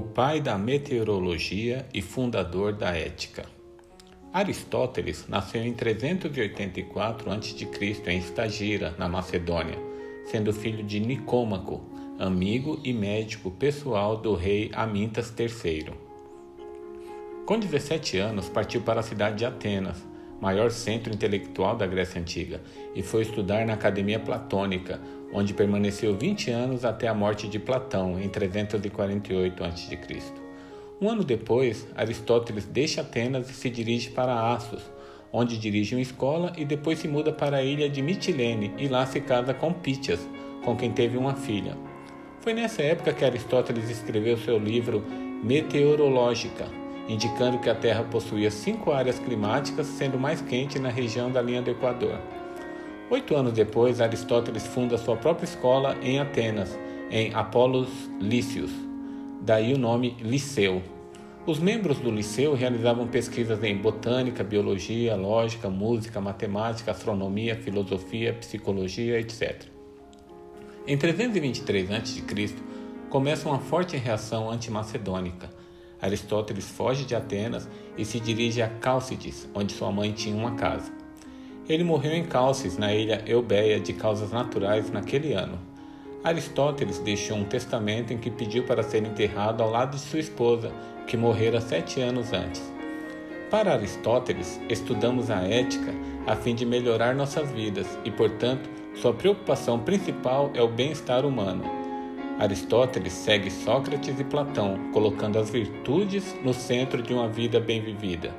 pai da meteorologia e fundador da ética. Aristóteles nasceu em 384 a.C. em Estagira, na Macedônia, sendo filho de Nicômaco, amigo e médico pessoal do rei Amintas III. Com 17 anos, partiu para a cidade de Atenas, maior centro intelectual da Grécia Antiga, e foi estudar na Academia Platônica, onde permaneceu 20 anos até a morte de Platão, em 348 a.C. Um ano depois, Aristóteles deixa Atenas e se dirige para Assos, onde dirige uma escola e depois se muda para a ilha de Mitilene e lá se casa com Pítias, com quem teve uma filha. Foi nessa época que Aristóteles escreveu seu livro Meteorológica, indicando que a Terra possuía cinco áreas climáticas, sendo mais quente na região da linha do Equador. Oito anos depois, Aristóteles funda sua própria escola em Atenas, em Apolos Lícios, daí o nome Liceu. Os membros do Liceu realizavam pesquisas em botânica, biologia, lógica, música, matemática, astronomia, filosofia, psicologia, etc. Em 323 a.C., começa uma forte reação antimacedônica. Aristóteles foge de Atenas e se dirige a Cálcides, onde sua mãe tinha uma casa. Ele morreu em Calcis, na ilha Eubeia, de causas naturais naquele ano. Aristóteles deixou um testamento em que pediu para ser enterrado ao lado de sua esposa, que morrera sete anos antes. Para Aristóteles, estudamos a ética a fim de melhorar nossas vidas e, portanto, sua preocupação principal é o bem-estar humano. Aristóteles segue Sócrates e Platão, colocando as virtudes no centro de uma vida bem vivida.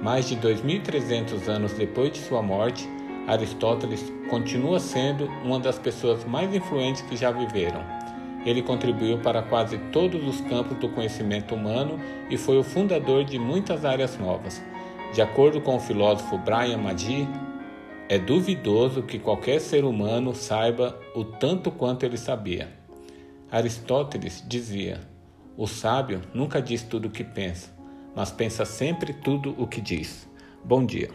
Mais de 2.300 anos depois de sua morte, Aristóteles continua sendo uma das pessoas mais influentes que já viveram. Ele contribuiu para quase todos os campos do conhecimento humano e foi o fundador de muitas áreas novas. De acordo com o filósofo Brian Madie, é duvidoso que qualquer ser humano saiba o tanto quanto ele sabia. Aristóteles dizia: O sábio nunca diz tudo o que pensa, mas pensa sempre tudo o que diz. Bom dia.